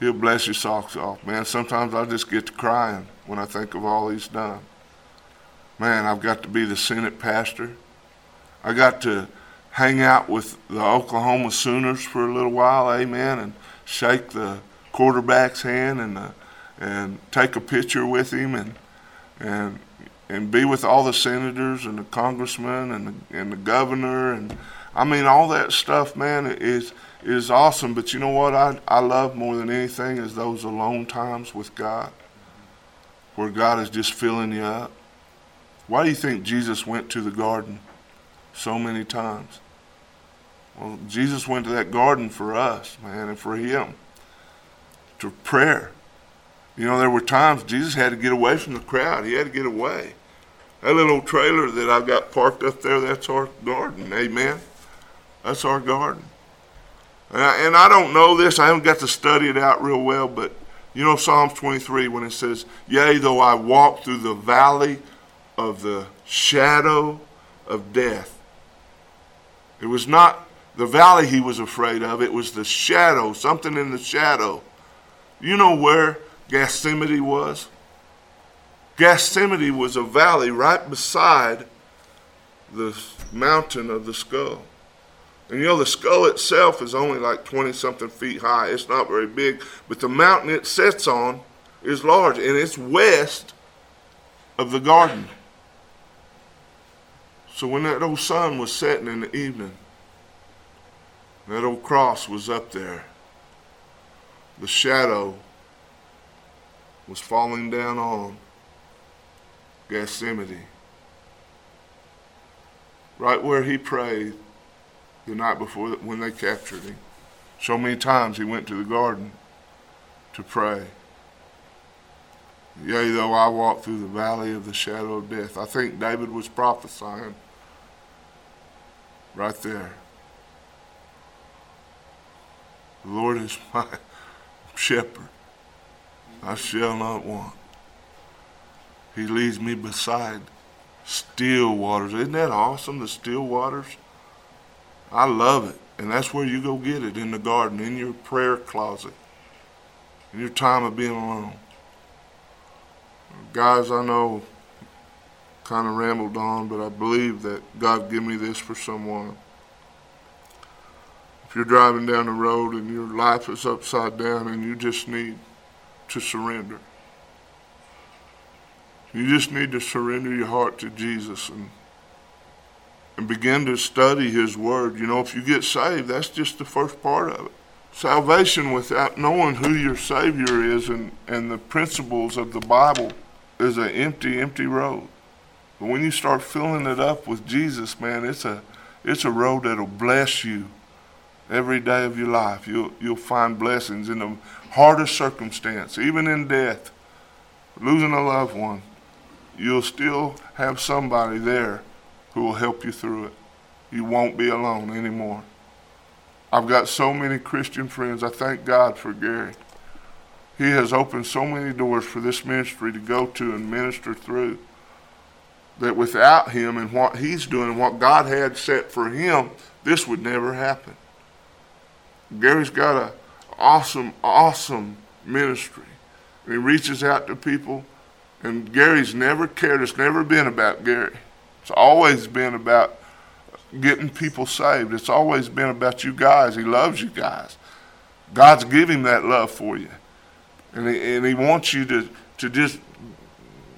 He'll bless your socks off, man. Sometimes I just get to crying when I think of all He's done man, I've got to be the Senate pastor. I got to hang out with the Oklahoma Sooners for a little while, amen, and shake the quarterback's hand and uh, and take a picture with him and and and be with all the senators and the congressmen and the, and the governor and I mean all that stuff, man, is is awesome. But you know what I I love more than anything is those alone times with God, where God is just filling you up. Why do you think Jesus went to the garden so many times? Well, Jesus went to that garden for us, man, and for Him to prayer. You know, there were times Jesus had to get away from the crowd. He had to get away. That little trailer that I've got parked up there, that's our garden. Amen. That's our garden. And I, don't know this, I haven't got to study it out real well, but you know Psalms 23 when it says, Yea, though I walk through the valley of the shadow of death. It was not the valley he was afraid of, it was the shadow, something in the shadow. You know where Gethsemane was? Gethsemane was a valley right beside the mountain of the skull. And you know, the skull itself is only like 20 something feet high. It's not very big, but the mountain it sits on is large, and it's west of the garden. So when that old sun was setting in the evening, that old cross was up there. The shadow was falling down on Gethsemane. Right where he prayed the night before when they captured him. So many times he went to the garden to pray. Yea, though I walk through the valley of the shadow of death. I think David was prophesying right there. The Lord is [laughs] my shepherd. I shall not want. He leads me beside still waters. Isn't that awesome, the still waters? I love it. And that's where you go get it in the garden, in your prayer closet, in your time of being alone. Guys, I know kind of rambled on, but I believe that God give me this for someone. If you're driving down the road and your life is upside down and you just need to surrender. You just need to surrender your heart to Jesus and and begin to study his word. You know, if you get saved, that's just the first part of it. Salvation without knowing who your Savior is and, and the principles of the Bible is an empty, empty road. But when you start filling it up with Jesus, man, it's a it's a road that'll bless you every day of your life. You'll you'll find blessings in the hardest circumstance, even in death, losing a loved one. You'll still have somebody there who will help you through it. You won't be alone anymore. I've got so many Christian friends. I thank God for Gary. He has opened so many doors for this ministry to go to and minister through that without him and what he's doing and what God had set for him, this would never happen. Gary's got an awesome, awesome ministry. He reaches out to people, and Gary's never cared. It's never been about Gary. It's always been about getting people saved. It's always been about you guys. He loves you guys. God's giving that love for you. And he, and he wants you to, to just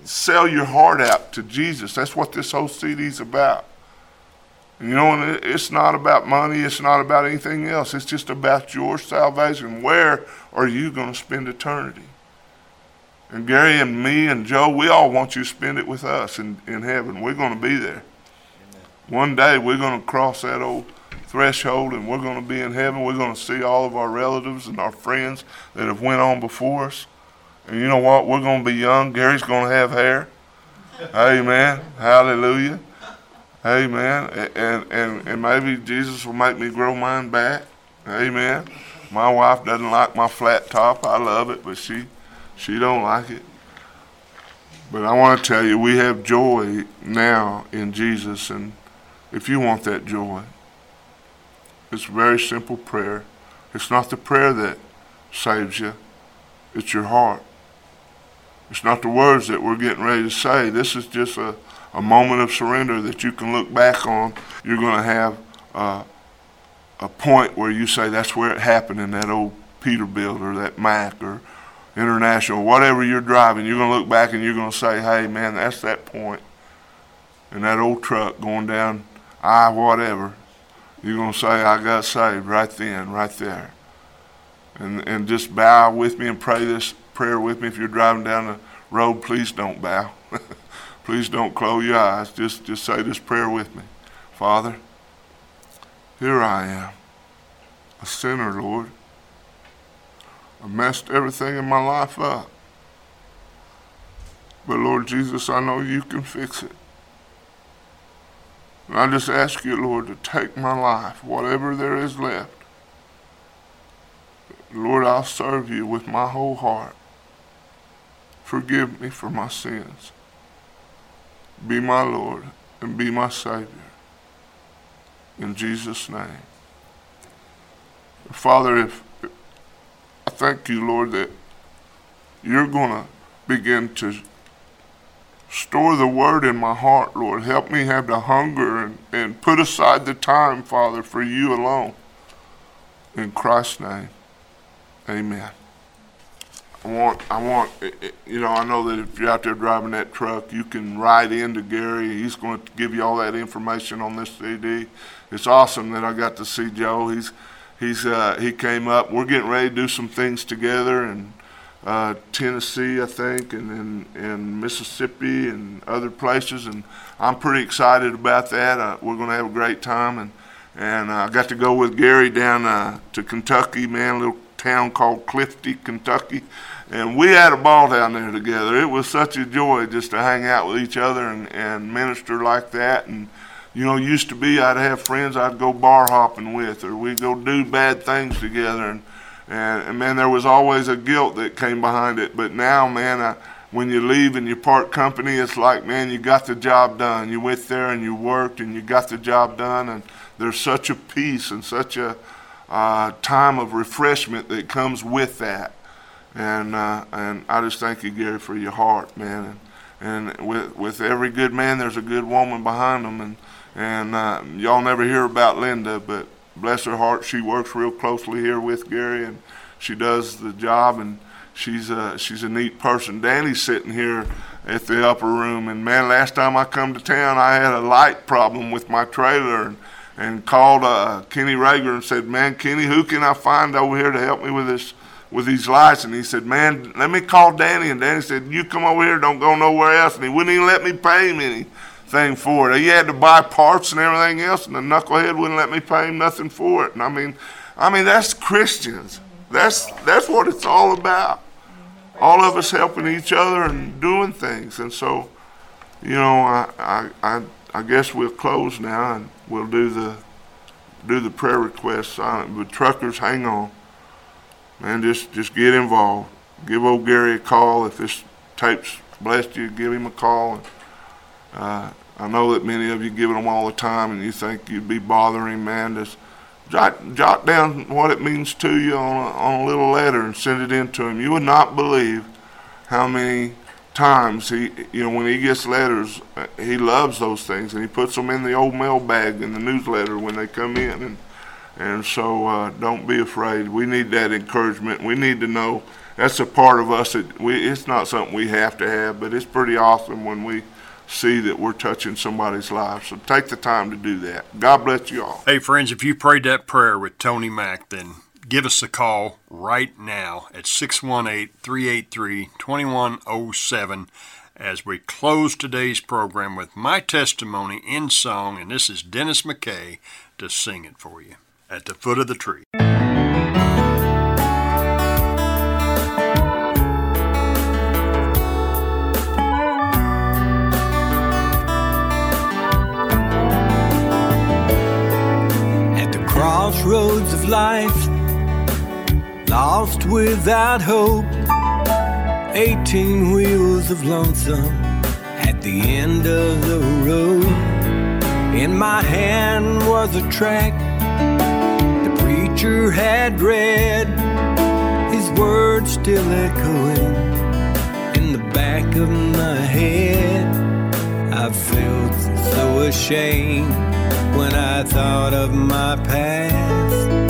sell your heart out to Jesus. That's what this whole CD is about. And you know, it's not about money. It's not about anything else. It's just about your salvation. Where are you going to spend eternity? And Gary and me and Joe, we all want you to spend it with us in, in heaven. We're going to be there. Amen. One day we're going to cross that old threshold and we're going to be in heaven. We're going to see all of our relatives and our friends that have went on before us. And you know what? We're going to be young. Gary's going to have hair. [laughs] Amen. Hallelujah. Amen. And, and, and maybe Jesus will make me grow mine back. Amen. My wife doesn't like my flat top. I love it, but she she don't like it. But I want to tell you, we have joy now in Jesus, and if you want that joy, it's a very simple prayer. It's not the prayer that saves you, it's your heart. It's not the words that we're getting ready to say. This is just a, a moment of surrender that you can look back on. You're going to have uh, a point where you say, that's where it happened in that old Peterbilt or that Mack or International, whatever you're driving, you're going to look back and you're going to say, hey, man, that's that point. And that old truck going down I whatever. You're going to say, I got saved right then, right there. And, and just bow with me and pray this prayer with me. If you're driving down the road, please don't bow. [laughs] please don't close your eyes. Just, just say this prayer with me. Father, here I am, a sinner, Lord. I messed everything in my life up. But Lord Jesus, I know you can fix it. And I just ask you, Lord, to take my life, whatever there is left. Lord, I'll serve you with my whole heart. Forgive me for my sins. Be my Lord and be my Savior. In Jesus' name. Father, if thank you, Lord, that you're going to begin to Store the word in my heart, Lord. Help me have the hunger and, and put aside the time, Father, for you alone. In Christ's name, amen. I want, I want, eh, eh, you know, I know that if you're out there driving that truck, you can write into Gary. He's going to give you all that information on this CD. It's awesome that I got to see Joe. He's, he's, uh, he came up. We're getting ready to do some things together, in uh, Tennessee, I think, and, and Mississippi and other places. And I'm pretty excited about that. Uh, we're going to have a great time. And, and uh, I got to go with Gary down uh, to Kentucky, man, a little town called Clifty, Kentucky. And we had a ball down there together. It was such a joy just to hang out with each other and, and minister like that. And, you know, used to be I'd have friends I'd go bar hopping with, or we'd go do bad things together. And and, and man, there was always a guilt that came behind it. But now, man, I, when you leave and you part company, it's like, man, you got the job done. You went there and you worked and you got the job done. And there's such a peace and such a uh, time of refreshment that comes with that. And uh, and I just thank you, Gary, for your heart, man. And, and with with every good man, there's a good woman behind them. And and uh, y'all never hear about Linda, but bless her heart, she works real closely here with Gary, and she does the job, and she's a, she's a neat person. Danny's sitting here at the upper room, and man, last time I come to town, I had a light problem with my trailer, and, and called uh, Kenny Rager and said, "Man, Kenny, who can I find over here to help me with this?" With these lights, and he said, "Man, let me call Danny." And Danny said, "You come over here, don't go nowhere else." And he wouldn't even let me pay him any thing for it. He had to buy parts and everything else, and the knucklehead wouldn't let me pay him nothing for it. And I mean, I mean that's Christians. That's that's what it's all about. All of us helping each other and doing things. And so, you know, I I I, guess we'll close now and we'll do the do the prayer requests. But truckers, hang on, man. Just just get involved. Give old Gary a call if this tape's blessed you. Give him a call. And, uh, I know that many of you give them all the time and you think you'd be bothering, man. Just jot, jot down what it means to you on a, on a little letter and send it in to him. You would not believe how many times he, you know, when he gets letters, uh, he loves those things and he puts them in the old mail bag in the newsletter when they come in. And, and so uh, don't be afraid. We need that encouragement. We need to know that's a part of us that we, it's not something we have to have, but it's pretty awesome when we see that we're touching somebody's life. So take the time to do that. God bless you all. Hey, friends, if you prayed that prayer with Tony Mack, then give us a call right now at 618 383 2107 as we close today's program with my testimony in song. And this is Dennis McKay to sing it for you at the foot of the tree. Life, lost without hope. Eighteen wheels of lonesome at the end of the road. In my hand was a track the preacher had read, his words still echoing in the back of my head. I felt so ashamed when I thought of my past.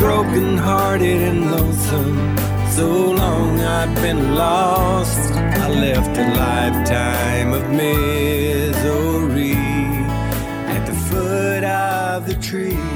broken hearted and lonesome. So long I've been lost, I left a lifetime of misery at the foot of the tree.